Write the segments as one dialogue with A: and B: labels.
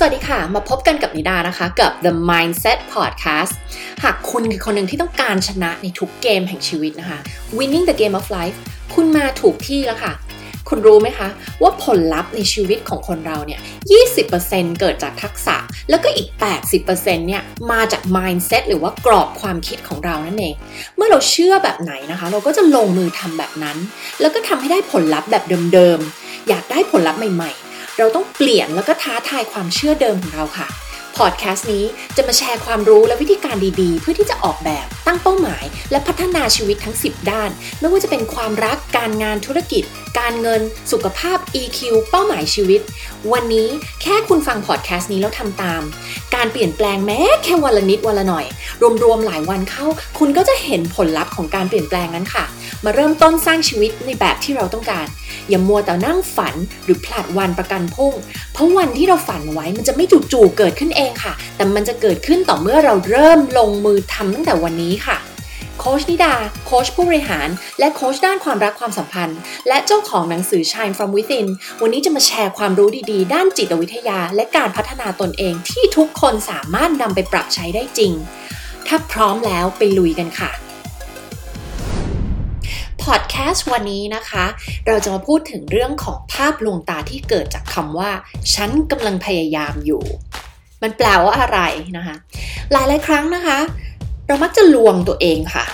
A: สวัสดีค่ะ มาพบกันกับนิดานะคะ กับ The Mindset Podcast หากคุณคือคนหนึ่งที่ต้องการชนะในทุกเกมแห่งชีวิตนะคะ Winning the Game of Life คุณมาถูกที่แล้วค่ะ คุณรู้ไหมคะ ว่าผลลัพธ์ในชีวิตของคนเราเนี่ย 20%เกิดจากทักษะ แล้วก็อีก 80%เนี่ย มาจาก mindset หรือว่ากรอบความคิดของเรานั่นเอง เมื่อเราเชื่อแบบไหนนะคะ เราก็จะลงมือทำแบบนั้น แล้วก็ทำให้ได้ผลลัพธ์แบบเดิมๆ อยากได้ผลลัพธ์ใหม่ๆ เราต้องเปลี่ยนแล้วก็ท้าทายความเชื่อเดิมของเราค่ะพอดแคสต์นี้จะมาแชร์ความรู้และวิธีการดีๆ เพื่อที่จะออกแบบตั้งเป้าหมาย และพัฒนาชีวิตทั้ง 10 ด้าน ไม่ว่าจะเป็นความรักการงานธุรกิจ การเงิน สุขภาพ EQ เป้าหมายชีวิต วันนี้แค่คุณฟังพอดแคสต์นี้แล้วทำตาม การเปลี่ยนแปลงแม้แค่วันละนิดวันละหน่อย รวมๆหลายวันเข้า คุณก็จะเห็นผลลัพธ์ของการเปลี่ยนแปลงนั้นค่ะ มาเริ่มต้นสร้างชีวิตในแบบที่เราต้องการ อย่ามัวแต่นั่งฝันหรือผลัดวันประกันพุ่ง เพราะวันที่เราฝันไว้มันจะไม่จู่ๆเกิดขึ้นเองค่ะ แต่มันจะเกิดขึ้นต่อเมื่อเราเริ่มลงมือทำตั้งแต่วันนี้ค่ะโคชนิดา โคชผู้บริหาร และโคชด้านความรักความสัมพันธ์ และเจ้าของหนังสือ Shine from Within วันนี้จะมาแชร์ความรู้ดีๆ ด้านจิตวิทยา และการพัฒนาตนเองที่ทุกคนสามารถนำไปปรับใช้ได้จริง ถ้าพร้อมแล้วไปลุยกันค่ะ พอดแคสต์วันนี้นะคะ เราจะมาพูดถึงเรื่องของภาพลวงตาที่เกิดจากคำว่า ฉันกำลังพยายามอยู่ มันแปลว่าอะไรนะคะ หลายหลายครั้งนะคะ เรามักจะลวงตัวเองค่ะ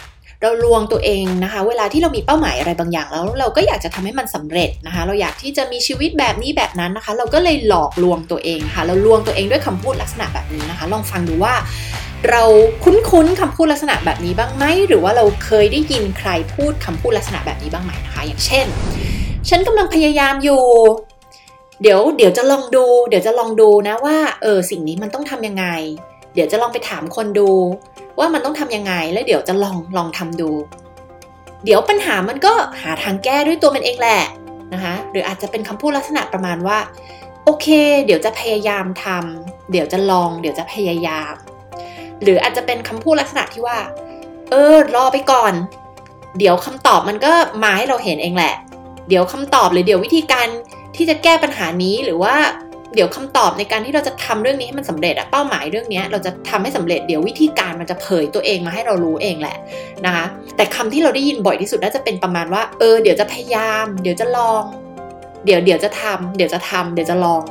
A: เราลวงตัวเองนะคะ เวลาที่เรามีเป้าหมายอะไรบางอย่างแล้ว เราก็อยากจะทำให้มันสำเร็จนะคะ เราอยากที่จะมีชีวิตแบบนี้แบบนั้นนะคะ เราก็เลยหลอกลวงตัวเองค่ะ เราลวงตัวเองด้วยคำพูดลักษณะแบบนี้นะคะ ลองฟังดูว่า เราคุ้นๆคำพูดลักษณะแบบนี้บ้างไหม หรือว่าเราเคยได้ยินใครพูดคำพูดลักษณะแบบนี้บ้างไหมนะคะ อย่างเช่น ฉันกำลังพยายามอยู่ เดี๋ยวเดี๋ยวจะลองดู เดี๋ยวจะลองดูนะว่าเออสิ่งนี้มันต้องทำยังไง เดี๋ยวจะลองไปถามคนดู ว่ามันต้องทำยังไง แล้วเดี๋ยวจะลองลองทำดู เดี๋ยวปัญหามันก็หาทางแก้ด้วยตัวมันเองแหละนะคะหรืออาจจะเป็นคำพูดลักษณะประมาณว่าโอเค เดี๋ยวจะพยายามทำเดี๋ยวจะลอง เดี๋ยวจะพยายาม หรืออาจจะเป็นคำพูดลักษณะที่ว่า เออ รอไปก่อน เดี๋ยวคำตอบมันก็มาให้เราเห็นเองแหละ เดี๋ยวคำตอบหรือเดี๋ยววิธีการที่จะแก้ปัญหานี้หรือว่าเดี๋ยวคำตอบในการที่เราจะทำเรื่องนี้ให้มันสำเร็จอะเป้าหมายเรื่องนี้เราจะทำให้สำเร็จเดี๋ยววิธีการมันจะเผยตัวเองมาให้เรารู้เองแหละนะคะแต่คำที่เราได้ยินบ่อยที่สุดน่าจะเป็นประมาณว่าเออเดี๋ยวจะพยายาม เดี๋ยวจะลอง เดี๋ยวเดี๋ยวจะทำเดี๋ยวจะทำเดี๋ยวจะลอง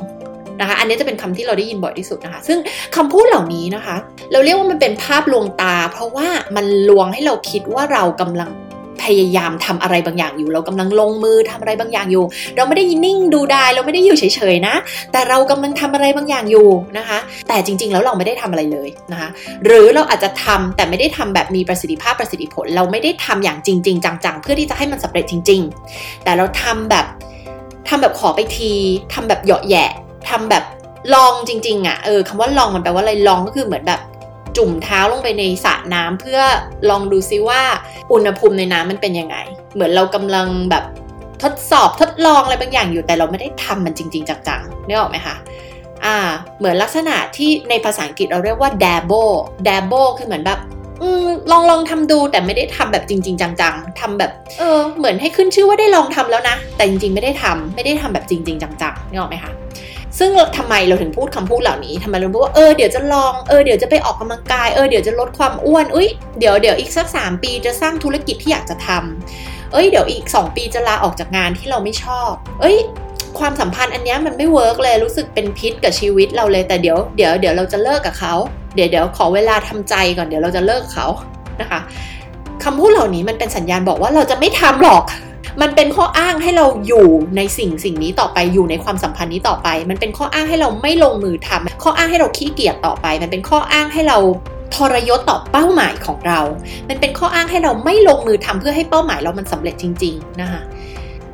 A: นะคะ อันนี้จะเป็นคำที่เราได้ยินบ่อยที่สุดนะคะ ซึ่งคำพูดเหล่านี้นะคะ เราเรียกว่ามันเป็นภาพลวงตา เพราะว่ามันลวงให้เราคิดว่าเรากำลังพยายามทำอะไรบางอย่างอยู่ เรากำลังลงมือทำอะไรบางอย่างอยู่ เราไม่ได้ยนิ่งดูได้เราไม่ได้อยู่เฉยๆนะ แต่เรากำลังทำอะไรบางอย่างอยู่นะคะ แต่จริงๆแล้วเราไม่ได้ทำอะไรเลยนะคะ หรือเราอาจจะทำแต่ไม่ได้ทำแบบมีประสิทธิภาพประสิทธิผล เราไม่ได้ทำอย่างจริง ๆ จังๆ เพื่อที่จะให้มันสำเร็จจริง ๆ แต่เราทำแบบทำแบบขอไปทีทำแบบเหยาะแยะ ทำแบบลองจริง ๆอะ่ะเออคำว่าลองมันแปลว่าอะไรลองก็คือเหมือนแบบจุ่มเท้าลงไปในสระน้ำเพื่อลองดูซิว่าอุณหภูมิในน้ำมันเป็นยังไง เหมือนเรากำลังแบบทดสอบทดลองอะไรบางอย่างอยู่แต่เราไม่ได้ทำมันจริง ๆ จังๆนึกออกไหมคะอ่า เหมือนลักษณะที่ในภาษาอังกฤษเราเรียกว่า dabble dabble คือเหมือนแบบอืมลองลองทำดูแต่ไม่ได้ทำแบบจริง ๆ จังๆทำแบบเออเหมือนให้ขึ้นชื่อว่าได้ลองทำแล้วนะ แต่จริงๆไม่ได้ทำไม่ได้ทำแบบจริง ๆ จังๆนึกออกไหมคะ ซึ่งทำไมเราถึงพูดคำพูดเหล่านี้ทำไมเราบอกว่าเออเดี๋ยวจะลองเออเดี๋ยวจะไปออกกำลังกายเออเดี๋ยวจะลดความอ้วนอุ้ยเดี๋ยวเดี๋ยวอีกสักสามปีจะสร้างธุรกิจที่อยากจะทำเอ้ยเดี๋ยวอีกสองปีจะลาออกจากงานที่เราไม่ชอบ เอ้ย ความสัมพันธ์อันนี้มันไม่ work เลยรู้สึกเป็นพิษกับชีวิตเราเลยแต่เดี๋ยวเดี๋ยวเดี๋ยวเราจะเลิกกับเขาเดี๋ยวเดี๋ยวขอเวลาทำใจก่อนเดี๋ยวเราจะเลิกเขานะคะคำพูดเหล่านี้มันเป็นสัญญาณบอกว่าเราจะไม่ทำหรอก มันเป็นข้ออ้างให้เราอยู่ในสิ่งสิ่งนี้ต่อไปอยู่ในความสัมพันธ์นี้ต่อไป มันเป็นข้ออ้างให้เราไม่ลงมือทำข้ออ้างให้เราขี้เกียจต่อไป มันเป็นข้ออ้างให้เราทรยศต่อเป้าหมายของเรา มันเป็นข้ออ้างให้เราไม่ลงมือทำเพื่อให้เป้าหมายเรามันสำเร็จจริง ๆ นะคะ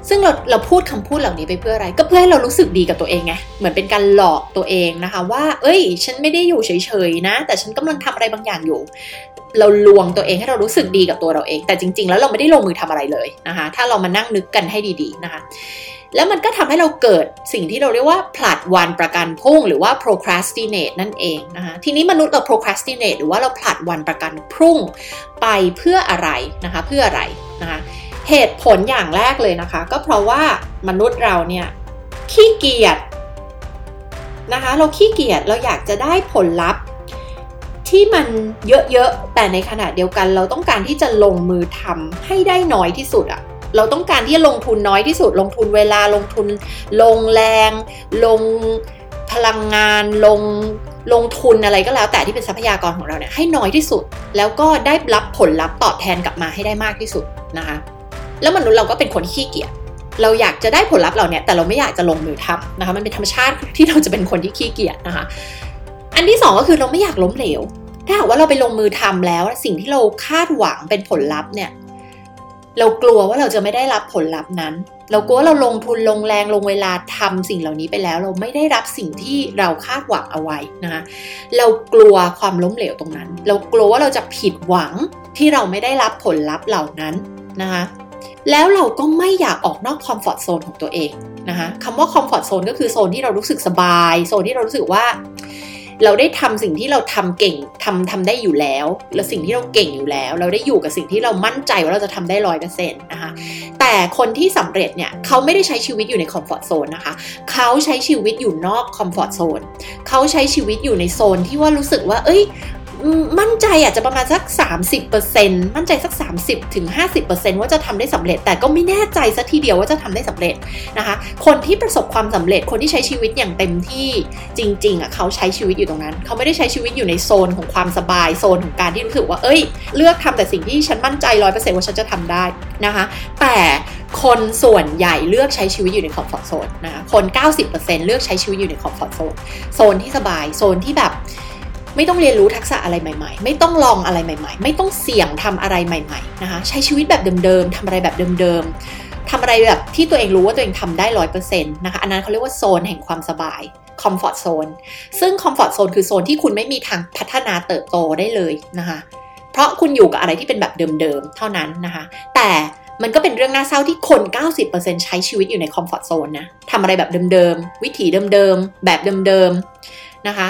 A: ซึ่งเราเราพูดคำพูดเหล่านี้ไปเพื่ออะไร ก็เพื่อให้เรารู้สึกดีกับตัวเองไงเหมือนเป็นการหลอกตัวเองนะคะ ว่า เอ้ย ฉันไม่ได้อยู่เฉยๆนะ แต่ฉันกำลังทำอะไรบางอย่างอยู่ เราลวงตัวเองให้เรารู้สึกดีกับตัวเราเอง แต่จริง ๆ แล้วเราไม่ได้ลงมือทำอะไรเลยนะคะ ถ้าเรามานั่งนึกกันให้ดีๆนะคะ แล้วมันก็ทำให้เราเกิดสิ่งที่เราเรียกว่าผลัดวันประกันพรุ่งหรือว่า procrastinate นั่นเองนะคะทีนี้มนุษย์เรา procrastinate หรือว่าเราผลัดวันประกันพรุ่งไปเพื่ออะไรนะคะ เพื่ออะไรนะคะ เหตุผลอย่างแรกเลยนะคะ ก็เพราะว่ามนุษย์เราเนี่ยขี้เกียจนะคะ เราขี้เกียจเราอยากจะได้ผลลัพธ์ ที่มันเยอะๆแต่ในขณะเดียวกัน เราต้องการที่จะลงมือทำให้ได้น้อยที่สุดอะเราต้องการที่จะลงทุนน้อยที่สุด ลงทุนเวลาลงทุน ลงแรง ลงพลังงานลงลงทุนอะไรก็แล้ว แต่ที่เป็นทรัพยากรของเราเนี่ยให้น้อยที่สุด แล้วก็ได้รับผลลัพธ์ตอบแทนกลับมาให้ได้มากที่สุดนะคะ แล้วมนุษย์เราก็เป็นคนขี้เกียจเราอยากจะได้ผลลัพธ์เราเนี่ยแต่เราไม่อยากจะลงมือทำนะคะมันเป็นธรรมชาติที่เราจะเป็นคนที่ขี้เกียจนะคะ อันที่สองก็คือเราไม่อยากล้มเหลว ถ้าหากว่าเราไปลงมือทำแล้ว สิ่งที่เราคาดหวังเป็นผลลัพธ์เนี่ยเรากลัวว่าเราจะไม่ได้รับผลลัพธ์นั้น เรากลัวเราลงทุนลงแรงลงเวลาทำสิ่งเหล่านี้ไปแล้ว เราไม่ได้รับสิ่งที่เราคาดหวังเอาไว้นะคะเรากลัวความล้มเหลวตรงนั้น เรากลัวว่าเราจะผิดหวังที่เราไม่ได้รับผลลัพธ์เหล่านั้นนะคะ แล้วเราก็ไม่อยากออกนอก comfort zone ของตัวเองนะคะคำว่า comfort zone ก็คือโซนที่เรารู้สึกสบาย โซนที่เรารู้สึกว่า เราได้ทำสิ่งที่เราทำเก่งทำทำได้อยู่แล้ว และสิ่งที่เราเก่งอยู่แล้ว เราได้อยู่กับสิ่งที่เรามั่นใจว่าเราจะทำได้ร้อยเปอร์เซ็นต์นะคะแต่คนที่สำเร็จเนี่ยเขาไม่ได้ใช้ชีวิตอยู่ใน comfort zone นะคะเขาใช้ชีวิตอยู่นอก comfort zone เขาใช้ชีวิตอยู่ในโซนที่ว่ารู้สึกว่า เอ้ย มั่นใจอาจจะประมาณสัก 30%มั่นใจสัก 30ถึง50%ว่าจะทำได้สำเร็จ แต่ก็ไม่แน่ใจสักทีเดียวว่าจะทำได้สำเร็จนะคะ คนที่ประสบความสำเร็จคนที่ใช้ชีวิตอย่างเต็มที่จริงๆอะเขาใช้ชีวิตอยู่ตรงนั้น เขาไม่ได้ใช้ชีวิตอยู่ในโซนของความสบายโซนของการที่รู้สึกว่าเอ้ย เลือกทำแต่สิ่งที่ฉันมั่นใจร้อยเปอร์เซ็นต์ว่าฉันจะทำได้นะคะ แต่คนส่วนใหญ่เลือกใช้ชีวิตอยู่ใน comfort zone นะคะคน 90%เลือกใช้ชีวิตอยู่ใน comfort zoneโซนที่สบายโซนที่แบบ ไม่ต้องเรียนรู้ทักษะอะไรใหม่ๆ ไม่ต้องลองอะไรใหม่ๆ ไม่ต้องเสี่ยงทำอะไรใหม่ๆนะคะใช้ชีวิตแบบเดิมๆทำอะไรแบบเดิมๆทำอะไรแบบที่ตัวเองรู้ว่าตัวเองทำได้ร้อยเปอร์เซ็นต์นะคะอันนั้นเขาเรียกว่าโซนแห่งความสบาย comfort zone ซึ่ง comfort zone คือโซนที่คุณไม่มีทางพัฒนาเติบโตได้เลยนะคะ เพราะคุณอยู่กับอะไรที่เป็นแบบเดิมๆเท่านั้นนะคะ แต่มันก็เป็นเรื่องน่าเศร้าที่คน 90%ใช้ชีวิตอยู่ใน comfort zone นะทำอะไรแบบเดิมๆ วิถีเดิมๆ แบบเดิมๆ นะคะ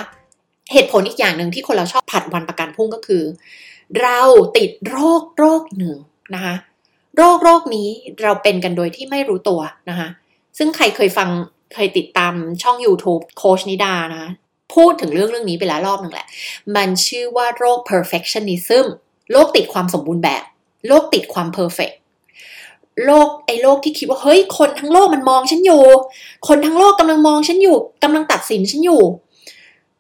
A: เหตุผลอีกอย่างหนึ่งที่คนเราชอบผัดวันประกันพรุ่งก็คือ เราติดโรคโรคหนึ่งนะคะโรคโรคนี้เราเป็นกันโดยที่ไม่รู้ตัวนะคะซึ่งใครเคยฟังเคยติดตามช่อง YouTube โคชนิดานะ พูดถึงเรื่องเรื่องนี้ไปแล้วรอบหนึ่งแหละ มันชื่อว่าโรค perfectionism โรคติดความสมบูรณ์แบบ โรคติดความ perfect โลกไอ้โลกที่คิดว่าเฮ้ยคนทั้งโลกมันมองฉันอยู่ คนทั้งโลกกำลังมองฉันอยู่กำลังตัดสินฉันอยู่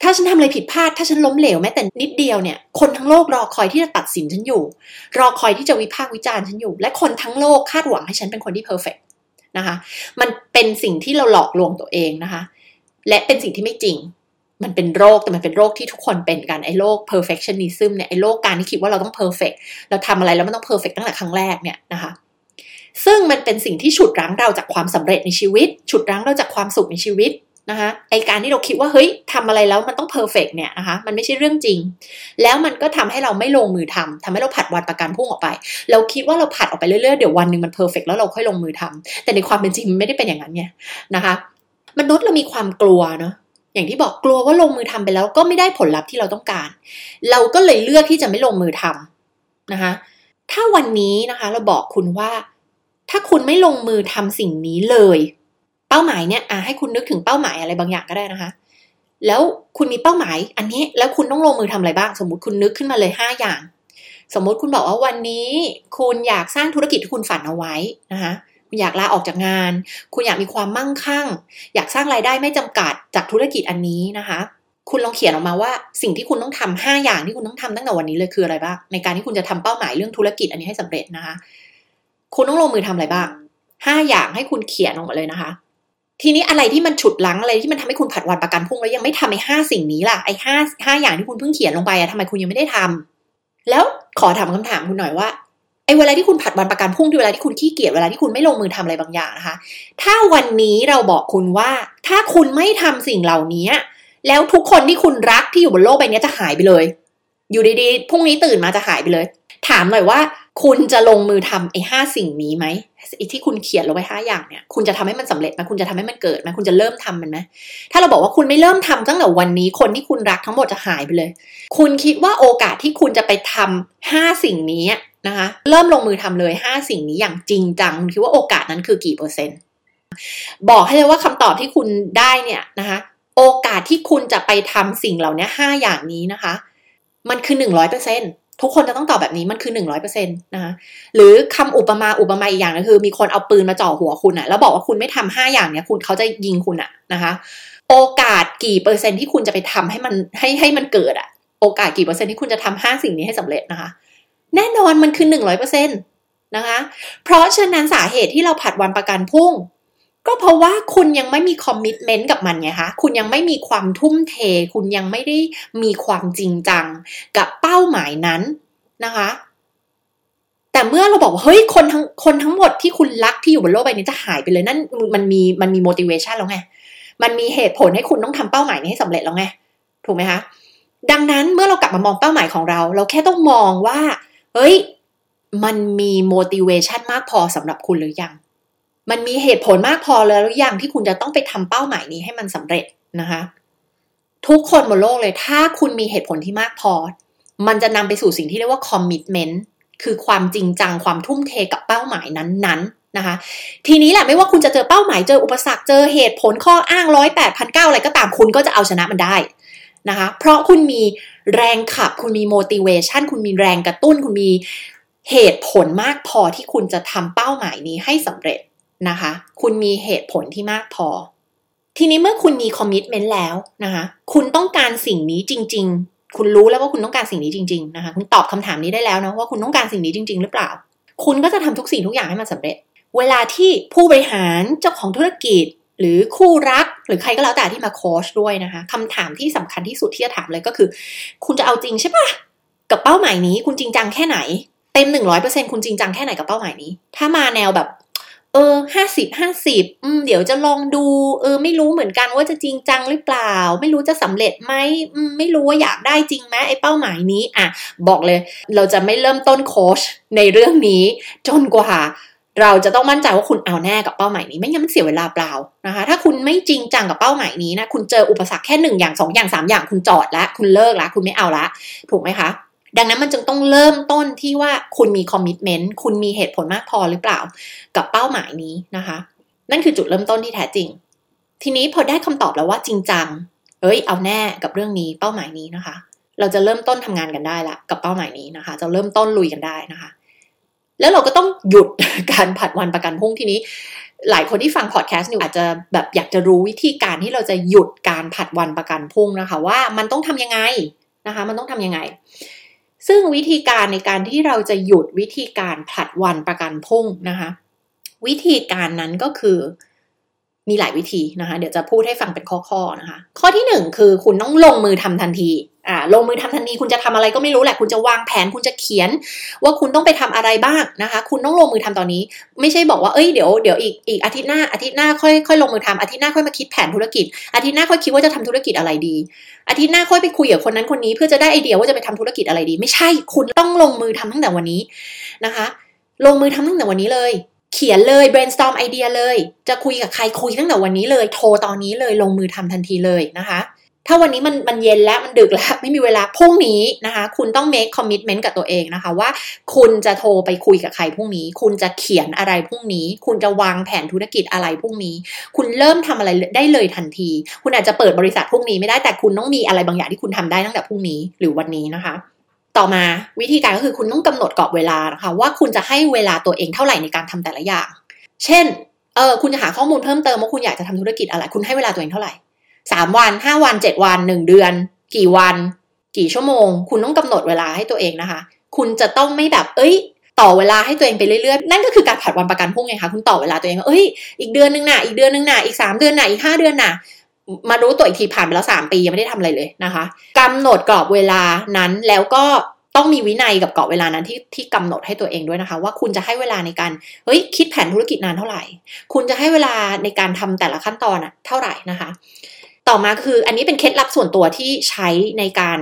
A: ถ้าฉันทำอะไรผิดพลาด ถ้าฉันล้มเหลวแม้แต่นิดเดียวเนี่ย คนทั้งโลกรอคอยที่จะตัดสินฉันอยู่ รอคอยที่จะวิพากษ์วิจารณ์ฉันอยู่ และคนทั้งโลกคาดหวังให้ฉันเป็นคนที่เพอร์เฟกนะคะ มันเป็นสิ่งที่เราหลอกลวงตัวเองนะคะ และเป็นสิ่งที่ไม่จริง มันเป็นโรคแต่มันเป็นโรคที่ทุกคนเป็นกันไอ้โรค perfectionism เนี่ยไอ้โรคการที่คิดว่าเราต้อง perfect เราทำอะไรแล้วมันต้อง perfect ตั้งแต่ครั้งแรกเนี่ยนะคะซึ่งมันเป็นสิ่งที่ฉุดรั้งเราจากความสำเร็จในชีวิต ฉุดรั้งเราจากความสุขในชีวิต นะคะไอการที่เราคิดว่าเฮ้ยทำอะไรแล้วมันต้อง perfect เนี่ยนะคะมันไม่ใช่เรื่องจริง แล้วมันก็ทำให้เราไม่ลงมือทำทำให้เราผัดวันประกันพรุ่งออกไป เราคิดว่าเราผัดออกไปเรื่อยๆเดี๋ยววันหนึ่งมัน perfect แล้วเราค่อยลงมือทำแต่ในความเป็นจริงมันไม่ได้เป็นอย่างนั้นไงนะคะมนุษย์เรามีความกลัวเนาะอย่างที่บอกกลัวว่าลงมือทำไปแล้วก็ไม่ได้ผลลัพธ์ที่เราต้องการ เราก็เลยเลือกที่จะไม่ลงมือทำนะคะถ้าวันนี้นะคะ เราบอกคุณว่า ถ้าคุณไม่ลงมือทำสิ่งนี้เลย เป้าหมายเนี่ยอ่าให้คุณนึกถึงเป้าหมายอะไรบางอย่างก็ได้นะคะ แล้วคุณมีเป้าหมาย อันนี้แล้วคุณต้องลงมือทำอะไรบ้าง สมมติคุณนึกขึ้นมาเลยห้าอย่าง สมมติคุณบอกว่าวันนี้ คุณอยากสร้างธุรกิจที่คุณฝันเอาไว้นะคะคุณอยากลาออกจากงาน คุณอยากมีความมั่งคั่ง อยากสร้างรายได้ไม่จำกัดจากธุรกิจอันนี้นะคะ คุณลองเขียนออกมาว่าสิ่งที่คุณต้องทำห้าอย่างที่คุณต้องทำตั้งแต่วันนี้เลยคืออะไรบ้างในการที่คุณจะทำเป้าหมายเรื่องธุรกิจอันนี้ให้สำเร็จนะคะ คุณต้องลงมือทำอะไรบ้างห้าอย่างให้คุณเขียนออกมาเลยนะคะ ทีนี้อะไรที่มันฉุดลังอะไรที่มันทำให้คุณผัดวันประกันพรุ่งแล้วยังไม่ทำไอ้ห้าสิ่งนี้ล่ะไอ้ห้าห้าอย่างที่คุณเพิ่งเขียนลงไปอะทำไมคุณยังไม่ได้ทำแล้วขอถามคำถามคุณหน่อยว่าไอ้เวลาที่คุณผัดวันประกันพรุ่งที่เวลาที่คุณขี้เกียจเวลาที่คุณไม่ลงมือทำอะไรบางอย่างนะคะ ถ้าวันนี้เราบอกคุณว่า ถ้าคุณไม่ทำสิ่งเหล่านี้แล้วทุกคนที่คุณรักที่อยู่บนโลกใบนี้จะหายไปเลย อยู่ดีๆพรุ่งนี้ตื่นมาจะหายไปเลย ถามหน่อยว่า คุณจะลงมือทำไอ้ห้าสิ่งนี้ไหมไอ้ที่คุณเขียนลงไปห้าอย่างเนี่ย คุณจะทำให้มันสำเร็จไหมคุณจะทำให้มันเกิดไหมคุณจะเริ่มทำมันไหมถ้าเราบอกว่าคุณไม่เริ่มทำตั้งแต่วันนี้ คนที่คุณรักทั้งหมดจะหายไปเลย คุณคิดว่าโอกาสที่คุณจะไปทำห้าสิ่งนี้นะคะ เริ่มลงมือทำเลยห้าสิ่งนี้อย่างจริงจังคุณคิดว่าโอกาสนั้นคือกี่เปอร์เซ็นต์บอกให้เลยว่าคำตอบที่คุณได้เนี่ยนะคะ โอกาสที่คุณจะไปทำสิ่งเหล่านี้ห้าอย่างนี้นะคะ มันคือหนึ่งร้อยเปอร์เซ็นต์ ทุกคนจะต้องตอบแบบนี้มันคือหนึ่งร้อยเปอร์เซ็นต์นะคะหรือคำอุปมาอุปไมยอีกอย่างนึงคือ มีคนเอาปืนมาจ่อหัวคุณอะแล้วบอกว่าคุณไม่ทำห้าอย่างเนี้ยคุณเขาจะยิงคุณอะนะคะ โอกาสกี่เปอร์เซ็นต์ที่คุณจะไปทำให้มันให้ให้มันเกิดอะโอกาสกี่เปอร์เซ็นต์ที่คุณจะทำห้าสิ่งนี้ให้สำเร็จนะคะ แน่นอนมันคือหนึ่งร้อยเปอร์เซ็นต์นะคะ เพราะฉะนั้นสาเหตุที่เราผัดวันประกันพรุ่ง ก็เพราะว่าคุณยังไม่มีคอมมิชเมนต์กับมันไงคะคุณยังไม่มีความทุ่มเท คุณยังไม่ได้มีความจริงจัง กับเป้าหมายนั้นนะคะ แต่เมื่อเราบอกว่าเฮ้ยคนทั้งคนทั้งหมดที่คุณรักที่อยู่บนโลกใบนี้จะหายไปเลยนั่นมันมีมันมี motivation แล้วไงมันมีเหตุผลให้คุณต้องทำเป้าหมายนี้ให้สำเร็จแล้วไงถูกไหมคะดังนั้นเมื่อเรากลับมามองเป้าหมายของเรา เราแค่ต้องมองว่า เฮ้ย มันมี motivation มากพอสำหรับคุณหรือยัง มันมีเหตุผลมากพอแล้วหรือยังที่คุณจะต้องไปทำเป้าหมายนี้ให้มันสำเร็จนะคะ ทุกคนบนโลกเลย ถ้าคุณมีเหตุผลที่มากพอ มันจะนำไปสู่สิ่งที่เรียกว่า commitment คือความจริงจังความทุ่มเทกับเป้าหมายนั้นๆนะคะ ทีนี้แหละไม่ว่าคุณจะเจอเป้าหมายเจออุปสรรคเจอเหตุผลข้ออ้างร้อยแปดพันเก้าอะไรก็ตามคุณก็จะเอาชนะมันได้นะคะ เพราะคุณมีแรงขับ คุณมี motivation คุณมีแรงกระตุ้น คุณมีเหตุผลมากพอที่คุณจะทำเป้าหมายนี้ให้สำเร็จ นะคะ คุณมีเหตุผลที่มากพอ ทีนี้เมื่อคุณมีคอมมิชเมนต์แล้วนะคะ คุณต้องการสิ่งนี้จริง ๆ คุณรู้แล้วว่าคุณต้องการสิ่งนี้จริง ๆ นะคะ คุณตอบคำถามนี้ได้แล้วนะว่าคุณต้องการสิ่งนี้จริง ๆ หรือเปล่า คุณก็จะทำทุกสิ่งทุกอย่างให้มันสำเร็จ เวลาที่ผู้บริหารเจ้าของธุรกิจ หรือคู่รัก หรือใครก็แล้วแต่ที่มาโค้ชด้วยนะคะคำถามที่สำคัญที่สุดที่จะถามเลยก็คือ คุณจะเอาจริงใช่ปะกับเป้าหมายนี้ คุณจริงจังแค่ไหนเต็มหนึ่งร้อยเปอร์เซ็นคุณจริงจังแค่ไหนกับเป้าหมายนี้ ถ้ามาแนวแบบ เออห้าสิบห้าสิบอืมเดี๋ยวจะลองดู เออ ไม่รู้เหมือนกันว่าจะจริงจังหรือเปล่า ไม่รู้จะสำเร็จไหมอืมไม่รู้ว่าอยากได้จริงไหมไอ้เป้าหมายนี้ อะ บอกเลย เราจะไม่เริ่มต้นโค้ชในเรื่องนี้ จนกว่า เราจะต้องมั่นใจว่าคุณเอาแน่กับเป้าหมายนี้ไม่งั้นมันเสียเวลาเปล่านะคะ ถ้าคุณไม่จริงจังกับเป้าหมายนี้นะคุณเจออุปสรรคแค่หนึ่งอย่างสองอย่างสามอย่างคุณจอดละคุณเลิกละคุณไม่เอาละถูกไหมคะ ดังนั้นมันจึงต้องเริ่มต้นที่ว่าคุณมีคอมมิชเมนต์คุณมีเหตุผลมากพอหรือเปล่า กับเป้าหมายนี้นะคะ นั่นคือจุดเริ่มต้นที่แท้จริง ทีนี้พอได้คำตอบแล้วว่าจริงจังเอ้ยเอาแน่กับเรื่องนี้เป้าหมายนี้นะคะ เราจะเริ่มต้นทำงานกันได้ละกับเป้าหมายนี้นะคะ จะเริ่มต้นลุยกันได้นะคะ แล้วเราก็ต้องหยุดการผัดวันประกันพรุ่งทีนี้ หลายคนที่ฟังพอดแคสต์อยู่อาจจะแบบอยากจะรู้วิธีการที่เราจะหยุดการผัดวันประกันพรุ่งนะคะ ว่ามันต้องทำยังไงนะคะ มันต้องทำยังไง ซึ่งวิธีการในการที่เราจะหยุดวิธีการผลัดวันประกันพรุ่งนะคะ วิธีการนั้นก็คือมีหลายวิธีนะคะ เดี๋ยวจะพูดให้ฟังเป็นข้อๆนะคะ ข้อที่หนึ่งคือคุณต้องลงมือทำทันที อ่าลงมือทำทันทีคุณจะทำอะไรก็ไม่รู้แหละ คุณจะวางแผนคุณจะเขียน ว่าคุณต้องไปทำอะไรบ้างนะคะ คุณต้องลงมือทำตอนนี้ ไม่ใช่บอกว่าเอ้ยเดี๋ยวเดี๋ยวอีกอีกอาทิตย์หน้าอาทิตย์หน้าค่อยค่อยลงมือทำอาทิตย์หน้าค่อยมาคิดแผนธุรกิจอาทิตย์หน้าค่อยคิดว่าจะทำธุรกิจอะไรดี อาทิตย์หน้าค่อยไปคุยกับคนนั้นคนนี้ เพื่อจะได้ไอเดียว่าจะไปทำธุรกิจอะไรดี ไม่ใช่คุณต้องลงมือทำตั้งแต่วันนี้นะคะ ลงมือทำตั้งแต่วันนี้เลยเขียนเลย brainstorm ไอเดียเลย จะคุยกับใครคุยตั้งแต่วันนี้เลย โทรตอนนี้เลย ลงมือทำทันทีเลยนะคะ ถ้าวันนี้มันมันเย็นแล้วมันดึกแล้วไม่มีเวลาพรุ่งนี้นะคะ คุณต้อง make commitment กับตัวเองนะคะว่า คุณจะโทรไปคุยกับใครพรุ่งนี้ คุณจะเขียนอะไรพรุ่งนี้ คุณจะวางแผนธุรกิจอะไรพรุ่งนี้ คุณเริ่มทำอะไรได้เลยทันที คุณอาจจะเปิดบริษัทพรุ่งนี้ไม่ได้แต่คุณต้องมีอะไรบางอย่างที่คุณทำได้ตั้งแต่พรุ่งนี้หรือวันนี้นะคะต่อมาวิธีการก็คือคุณต้องกำหนดกรอบเวลานะคะว่าคุณจะให้เวลาตัวเองเท่าไหร่ในการทำแต่ละอย่าง เช่น เออคุณจะหาข้อมูลเพิ่มเติมว่าคุณอยากจะทำธุรกิจอะไร คุณให้เวลาตัวเองเท่าไหร่ สามวันห้าวันเจ็ดวันหนึ่งเดือน กี่วัน กี่ชั่วโมง คุณต้องกำหนดเวลาให้ตัวเองนะคะ คุณจะต้องไม่แบบ เอ้ย ต่อเวลาให้ตัวเองไปเรื่อยๆ นั่นก็คือการผัดวันประกันพรุ่งไงคะคุณต่อเวลาตัวเองเอ้ยอีกเดือนนึงน่ะอีกเดือนนึงน่ะอีกสามเดือนน่ะอีกห้าเดือนน่ะมารู้ตัวอีกทีผ่านไปแล้วสามปียังไม่ได้ทำอะไรเลยนะคะกำหนดกรอบเวลานั้นแล้วก็ต้องมีวินัยกับกรอบเวลานั้นที่ที่กำหนดให้ตัวเองด้วยนะคะ ว่าคุณจะให้เวลาในการเฮ้ยคิดแผนธุรกิจนานเท่าไหร่ คุณจะให้เวลาในการทำแต่ละขั้นตอนอะเท่าไหร่นะคะ ต่อมาคืออันนี้เป็นเคล็ดลับส่วนตัวที่ใช้ในการ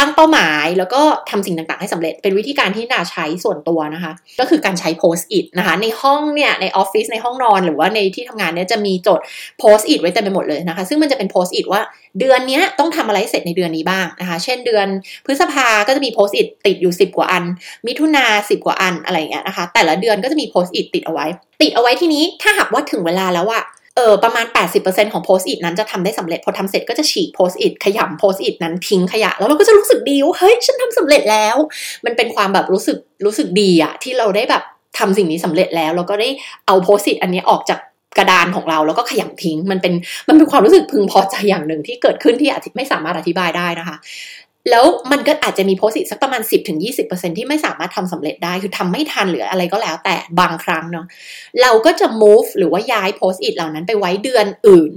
A: ตั้งเป้าหมายแล้วก็ทำสิ่งต่างๆ ให้สำเร็จเป็นวิธีการที่นาใช้ส่วนตัวนะคะ ก็คือการใช้โพสต์อิทนะคะ ในห้องเนี่ยในออฟฟิศในห้องนอนหรือว่าในที่ทำงานเนี่ยจะมีจดPost-it ไว้เต็มไปหมดเลยนะคะ ซึ่งมันจะเป็น Post-it ว่าเดือนนี้ต้องทำอะไรเสร็จในเดือนนี้บ้างนะคะ เช่นเดือนพฤษภาก็จะมี Post-it ติดอยู่ 10 กว่าอัน มิถุนาสิบกว่าอันอะไรอย่างเงี้ยนะคะ แต่ละเดือนก็จะมี Post-it ติดเอาไว้ ติดเอาไว้ที่นี้ถ้าหากว่าถึงเวลาแล้วอะ เออประมาณ 80%ของ Post-it นั้นจะทำได้สำเร็จ พอทำเสร็จก็จะฉีก Post-it ขยำ Post-it นั้นทิ้งขยะ แล้วเราก็จะรู้สึกดีว่าเฮ้ยฉันทำสำเร็จแล้ว มันเป็นความแบบรู้สึกรู้สึกดีอะที่เราได้แบบทำสิ่งนี้สำเร็จแล้ว แล้วก็ได้เอาโพสต์อิทอันนี้ออกจากกระดานของเราแล้วก็ขยำทิ้ง มันเป็นมันเป็นความรู้สึกพึงพอใจอย่างหนึ่งที่เกิดขึ้นที่ไม่สามารถอธิบายได้นะคะ แล้วมันก็อาจจะมีโพสิตสักประมาณ 10-20%ที่ไม่สามารถทำสำเร็จได้คือทำไม่ทันหรืออะไรก็แล้ว แต่บางครั้งเนาะเราก็จะ move หรือว่าย้ายโพสต์อิทเหล่านั้นไปไว้เดือนอื่น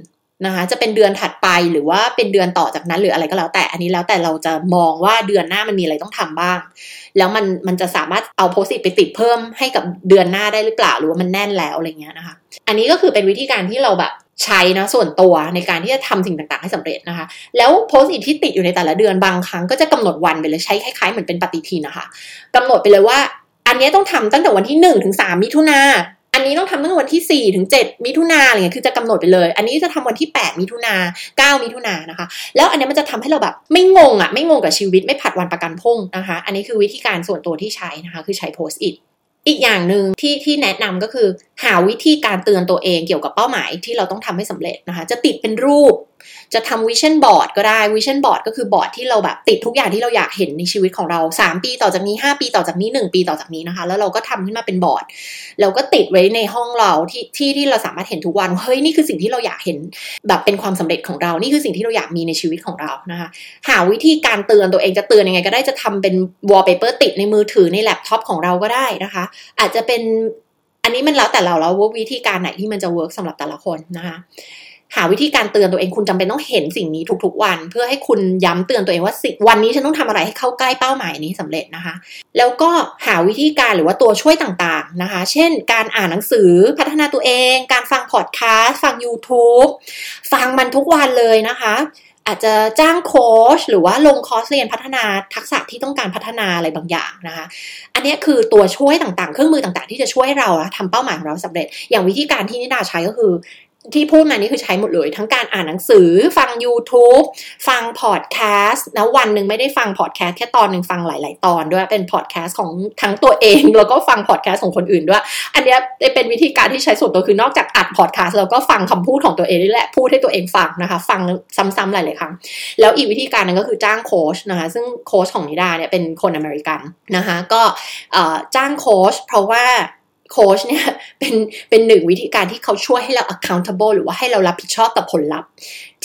A: นะคะจะเป็นเดือนถัดไปหรือว่าเป็นเดือนต่อจากนั้นหรืออะไรก็แล้วแต่อันนี้แล้วแต่เราจะมองว่าเดือนหน้ามันมีอะไรต้องทำบ้าง แล้วมันมันจะสามารถเอาโพสิตไปติดเพิ่มให้กับเดือนหน้าได้หรือเปล่าหรือว่ามันแน่นแล้วอะไรเงี้ยนะคะ อันนี้ก็คือเป็นวิธีการที่เราแบบ ใช้นะส่วนตัวในการที่จะทำสิ่งต่างๆ ให้สำเร็จนะคะ แล้วโพสต์อิทที่ติดอยู่ในแต่ละเดือนบางครั้งก็จะกำหนดวันไปเลยใช้คล้ายๆเหมือนเป็นปฏิทินนะคะกำหนดไปเลยว่า อันนี้ต้องทำตั้งแต่วันที่หนึ่งถึงสามมิถุนาอันนี้ต้องทำตั้งแต่วันที่ 4 ถึง 7 มิถุนาอะไรเงี้ยคือจะกำหนดไปเลย อันนี้จะทำวันที่ 8 มิถุนา9มิถุนานะคะ แล้วอันนี้มันจะทำให้เราแบบไม่งงอะ่ะไม่งงกับชีวิตไม่ผัดวันประกันพรุ่งนะคะ อันนี้คือวิธีการส่วนตัวที่ใช้นะคะ คือใช้ Post-it อีกอย่างหนึ่งที่ที่แนะนำก็คือ หาวิธีการเตือนตัวเองเกี่ยวกับเป้าหมายที่เราต้องทำให้สำเร็จนะคะ จะติดเป็นรูปจะทำ vision board ก็ได้ vision board ก็คือบอร์ดที่เราแบบติดทุกอย่างที่เราอยากเห็นในชีวิตของเรา 3 ปีต่อจากนี้ 5 ปีต่อจากนี้ 1 ปีต่อจากนี้นะคะ แล้วเราก็ทำขึ้นมาเป็นบอร์ดเราก็ติดไว้ในห้องเราที่ที่ที่เราสามารถเห็นทุกวันเฮ้ยนี่คือสิ่งที่เราอยากเห็นแบบเป็นความสำเร็จของเรานี่คือสิ่งที่เราอยากมีในชีวิตของเรานะคะ หาวิธีการเตือนตัวเองจะเตือนยังไงก็ได้จะทำเป็นวอลเปเปอร์ติดในมือถือในแล็ปท็อปของเราก็ได้นะคะ อาจจะเป็นอันนี้มันแล้วแต่เราแล้วว่าวิธีการไหนที่มันจะ work สำหรับแต่ละคนนะคะ หาวิธีการเตือนตัวเองคุณจำเป็นต้องเห็นสิ่งนี้ทุกๆวัน เพื่อให้คุณย้ำเตือนตัวเองว่าสิวันนี้ฉันต้องทำอะไรให้เข้าใกล้เป้าหมายนี้สำเร็จนะคะ แล้วก็หาวิธีการหรือว่าตัวช่วยต่างๆนะคะ เช่น การอ่านหนังสือพัฒนาตัวเอง การฟังพอดแคสต์ฟัง YouTube ฟังมันทุกวันเลยนะคะอาจจะจ้างโค้ชหรือว่าลงคอร์สเรียนพัฒนาทักษะที่ต้องการพัฒนาอะไรบางอย่างนะคะ อันนี้คือตัวช่วยต่างๆ เครื่องมือต่างๆ ที่จะช่วยเราทำเป้าหมายของเราสำเร็จ อย่างวิธีการที่นิดาใช้ก็คือ ที่พูดมานี่คือใช้หมดเลย ทั้งการอ่านหนังสือ ฟัง YouTube ฟังพอดแคสต์แล้ววันหนึ่งไม่ได้ฟังพอดแคสต์แค่ตอนหนึ่งฟังหลาย ๆ ตอนด้วยเป็นพอดแคสต์ของทั้งตัวเอง แล้วก็ฟังพอดแคสต์ของคนอื่นด้วย อันนี้เป็นวิธีการที่ใช้ส่วนตัวคือนอกจากอัดพอดแคสต์แล้วก็ฟังคำพูดของตัวเองนี่แหละพูดให้ตัวเองฟังนะคะ ฟังซ้ำๆหลาย ๆ ครั้งแล้วอีกวิธีการนึงก็คือจ้างโค้ชนะคะซึ่งโค้ชของนิดาเนี่ยเป็นคนอเมริกันนะคะก็จ้างโค้ชเพราะว่า โค้ชเนี่ยเป็นเป็นหนึ่งวิธีการที่เขาช่วยให้เรา accountable หรือว่าให้เรารับผิดชอบต่อผลลัพธ์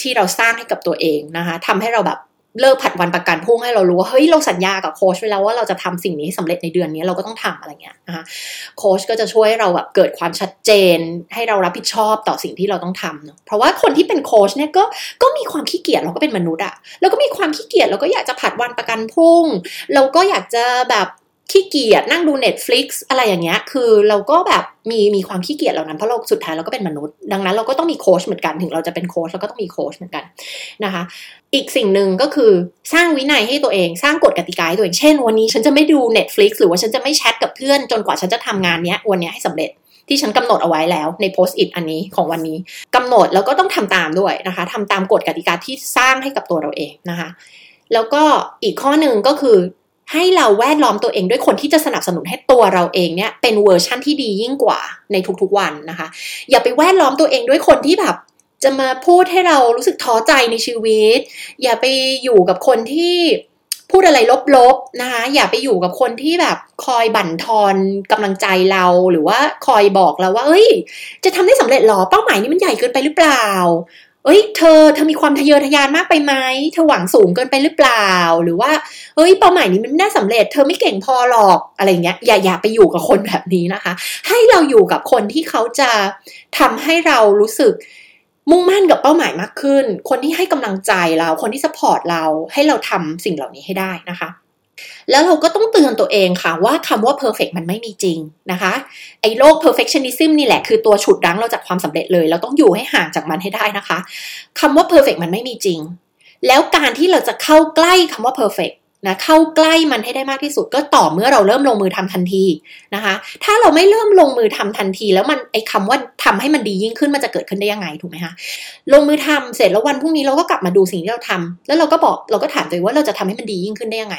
A: ที่เราสร้างให้กับตัวเองนะคะทำให้เราแบบเลิกผัดวันประกันพรุ่งให้เรารู้ว่าเฮ้ยเราสัญญากับโค้ชไว้แล้วว่าเราจะทำสิ่งนี้สำเร็จในเดือนนี้เราก็ต้องทำอะไรเงี้ยนะคะโค้ชก็จะช่วยให้เราแบบเกิดความชัดเจน ให้เรารับผิดชอบต่อสิ่งที่เราต้องทำเนาะเพราะว่าคนที่เป็นโค้ชเนี่ยก็ก็มีความขี้เกียจเราก็เป็นมนุษย์อะแล้วก็มีความขี้เกียจเราก็อยากจะผัดวันประกันพรุ่ง เราก็อยากจะแบบ ขี้เกียจนั่งดู Netflix อะไรอย่างเงี้ย คือเราก็แบบมีมีความขี้เกียจเหล่านั้นเพราะเราสุดท้ายเราก็เป็นมนุษย์ ดังนั้นเราก็ต้องมีโค้ชเหมือนกันถึงเราจะเป็นโค้ชเราก็ต้องมีโค้ชเหมือนกันนะคะ อีกสิ่งหนึ่งก็คือสร้างวินัยให้ตัวเองสร้างกฎกติกาให้ตัวเองเช่น วันนี้ฉันจะไม่ดู Netflix หรือว่าฉันจะไม่แชทกับเพื่อนจนกว่าฉันจะทำงานเนี้ยวันนี้ให้สำเร็จที่ฉันกำหนดเอาไว้แล้วใน Post-it อันนี้ของวันนี้กำหนดแล้วก็ต้องทำตามด้วยนะคะทำตามกฎกติกาที่สร้างให้กับตัวเราเองนะคะ แล้วก็อีกข้อหนึ่งก็คือ ให้เราแวดล้อมตัวเองด้วยคนที่จะสนับสนุนให้ตัวเราเองเนี่ยเป็นเวอร์ชั่นที่ดียิ่งกว่าในทุกๆวันนะคะ อย่าไปแวดล้อมตัวเองด้วยคนที่แบบจะมาพูดให้เรารู้สึกท้อใจในชีวิต อย่าไปอยู่กับคนที่พูดอะไรลบๆนะคะ อย่าไปอยู่กับคนที่แบบคอยบั่นทอนกำลังใจเราหรือว่าคอยบอกเราว่า เอ้ย จะทำได้สำเร็จหรอเป้าหมายนี้มันใหญ่เกินไปหรือเปล่า เอ้ยเธอเธอมีความทะเยอทะยานมากไปไหมเธอหวังสูงเกินไปหรือเปล่า หรือว่าเอ้ยเป้าหมายนี้มันน่าสำเร็จ เธอไม่เก่งพอหรอกอะไรเงี้ย อย่าอย่าไปอยู่กับคนแบบนี้นะคะ ให้เราอยู่กับคนที่เขาจะทำให้เรารู้สึกมุ่งมั่นกับเป้าหมายมากขึ้น คนที่ให้กำลังใจเรา คนที่สปอร์ตเราให้เราทำสิ่งเหล่านี้ให้ได้นะคะ แล้วเราก็ต้องเตือนตัวเองค่ะว่าคำว่า perfect มันไม่มีจริงนะคะไอ้โรค perfectionism นี่แหละคือตัวฉุดรั้งเราจากความสำเร็จเลย เราต้องอยู่ให้ห่างจากมันให้ได้นะคะคำว่า perfect มันไม่มีจริง แล้วการที่เราจะเข้าใกล้คำว่า perfect นะเข้าใกล้มันให้ได้มากที่สุดก็ต่อเมื่อเราเริ่มลงมือทำทันทีนะคะ ถ้าเราไม่เริ่มลงมือทำทันที แล้วมันไอ้คาว่าทำให้มันดียิ่งขึ้นมันจะเกิดขึ้นได้ยังไงถูกไหมคะลงมือทำเสร็จแล้ววันพรุ่งนี้เราก็กลับมาดูสิ่งที่เราทำแล้วเราก็บอกเราก็ถามตัวเองว่าเราจะทำให้มันดียิ่งขึ้นได้ยังไง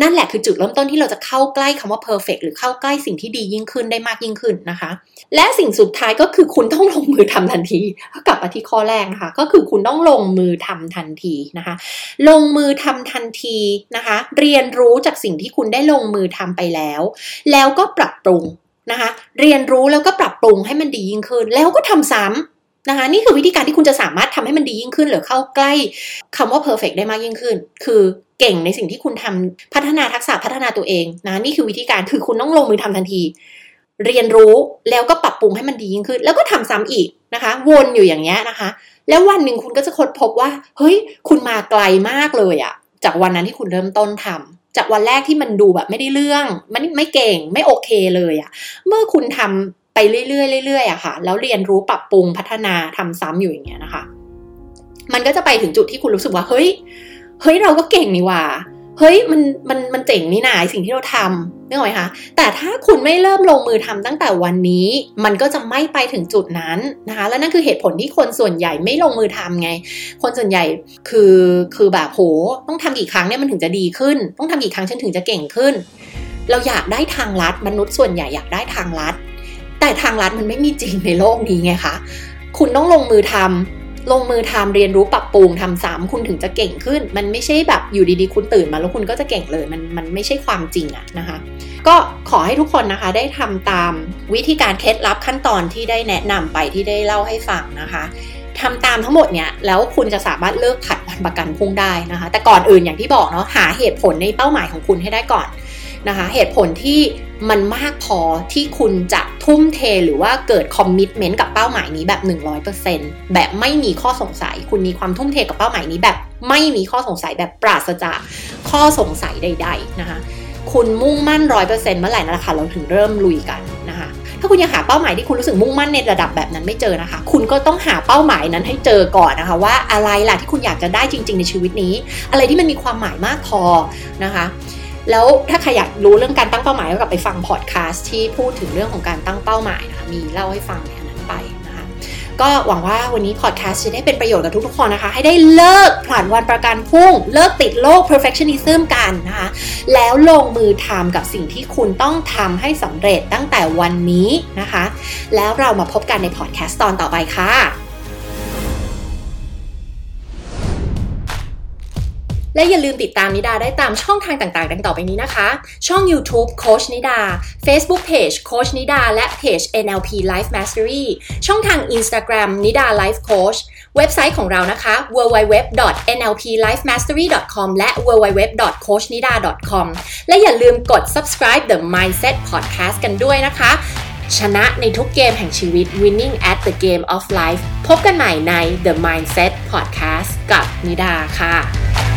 A: นั่นแหละคือจุดเริ่มต้นที่เราจะเข้าใกล้คำว่า perfect หรือเข้าใกล้สิ่งที่ดียิ่งขึ้นได้มากยิ่งขึ้นนะคะ และสิ่งสุดท้ายก็คือคุณต้องลงมือทำทันทีกลับมาที่ข้อแรกนะคะก็คือคุณต้องลงมือทำทันทีนะคะ ลงมือทำทันทีนะคะเรียนรู้จากสิ่งที่คุณได้ลงมือทำไปแล้ว แล้วก็ปรับปรุงนะคะ เรียนรู้แล้วก็ปรับปรุงให้มันดียิ่งขึ้น แล้วก็ทำซ้ำนะคะ นี่คือวิธีการที่คุณจะสามารถทำให้มันดียิ่งขึ้น หรือเข้าใกล้คำว่า perfect ได้มากยิ่งขึ้น คือเก่งในสิ่งที่คุณทำพัฒนาทักษะพัฒนาตัวเองนะ นี่คือวิธีการคือคุณต้องลงมือทำทันที เรียนรู้แล้วก็ปรับปรุงให้มันดียิ่งขึ้น แล้วก็ทำซ้ำอีกนะคะ วนอยู่อย่างเงี้ยนะคะ แล้ววันหนึ่งคุณก็จะค้นพบว่า เฮ้ย คุณมาไกลมากเลยอะ จากวันนั้นที่คุณเริ่มต้นทำจากวันแรกที่มันดูแบบไม่ได้เรื่อง มันไม่เก่งไม่โอเคเลยอะเมื่อคุณทำไปเรื่อยๆเรื่อยๆอะค่ะ แล้วเรียนรู้ปรับปรุงพัฒนาทำซ้ำอยู่อย่างเงี้ยนะคะ มันก็จะไปถึงจุดที่คุณรู้สึกว่าเฮ้ยเฮ้ยเราก็เก่งนี่ว่า เฮ้ยมันมันมันเจ๋งนี่นาสิ่งที่เราทำนึกออกไหมคะแต่ถ้าคุณไม่เริ่มลงมือทำตั้งแต่วันนี้ มันก็จะไม่ไปถึงจุดนั้นนะคะ และนั่นคือเหตุผลที่คนส่วนใหญ่ไม่ลงมือทำไง คนส่วนใหญ่คือคือแบบโหต้องทำกี่ครั้งเนี่ยมันถึงจะดีขึ้น ต้องทำกี่ครั้งฉันถึงจะเก่งขึ้น เราอยากได้ทางลัดมนุษย์ส่วนใหญ่อยากได้ทางลัด แต่ทางลัดมันไม่มีจริงในโลกนี้ไงคะคุณต้องลงมือทำ ลงมือทำเรียนรู้ปรับปรุงทำซ้ำคุณถึงจะเก่งขึ้น มันไม่ใช่แบบอยู่ดีๆ คุณตื่นมาแล้วคุณก็จะเก่งเลย มันมันไม่ใช่ความจริงอะนะคะ ก็ขอให้ทุกคนนะคะได้ทำตามวิธีการเคล็ดลับขั้นตอนที่ได้แนะนำไปที่ได้เล่าให้ฟังนะคะทำตามทั้งหมดเนี่ยแล้วคุณจะสามารถเลิกผัดวันประกันพรุ่งได้นะคะ แต่ก่อนอื่นอย่างที่บอกเนาะหาเหตุผลในเป้าหมายของคุณให้ได้ก่อน นะคะ เหตุผลที่มันมากพอที่คุณจะทุ่มเทหรือว่าเกิดคอมมิชเมนต์กับเป้าหมายนี้แบบ 100%แบบไม่มีข้อสงสัย คุณมีความทุ่มเทกับเป้าหมายนี้แบบ ไม่มีข้อสงสัยแบบปราศจากข้อสงสัยใด ๆ นะคะ คุณมุ่งมั่นร้อยเปอร์เซ็นต์เมื่อไหร่นั่นแหละค่ะเราถึงเริ่มลุยกันนะคะถ้าคุณยังหาเป้าหมายที่คุณรู้สึกมุ่งมั่นในระดับแบบนั้นไม่เจอนะคะ คุณก็ต้องหาเป้าหมายนั้นให้เจอก่อนนะคะ ว่าอะไรล่ะที่คุณอยากจะได้จริง ๆ ในชีวิตนี้ อะไรที่มันมีความหมายมากพอนะคะ แล้วถ้าใครอยากรู้เรื่องการตั้งเป้าหมายก็กลับไปฟังพอดแคสต์ที่พูดถึงเรื่องของการตั้งเป้าหมายนะคะมีเล่าให้ฟังในนั้นไปนะคะก็หวังว่าวันนี้พอดแคสต์จะได้เป็นประโยชน์กับทุกๆคนนะคะ ให้ได้เลิกผลัดวันประกันพุ่ง เลิกติดโลก perfectionism กันนะคะแล้วลงมือทำกับสิ่งที่คุณต้องทำให้สำเร็จตั้งแต่วันนี้นะคะ แล้วเรามาพบกันในพอดแคสต์ตอนต่อไปค่ะ และอย่าลืมติดตามนิดาได้ตามช่องทางต่างๆ ดังต่อไปนี้นะคะ ช่อง YouTube โคชนิดา Facebook Page โคชนิดา และเพจ NLP Life Mastery ช่องทาง Instagram นิดา Life Coach เว็บไซต์ของเรานะคะ www.nlplifemastery.com และ www.coachnida.com และอย่าลืมกด subscribe the Mindset Podcast กันด้วยนะคะ ชนะในทุกเกมแห่งชีวิต winning at the game of life พบกันใหม่ใน The Mindset Podcast กับนิดาค่ะ